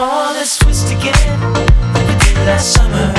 on or twist again like we did last summer.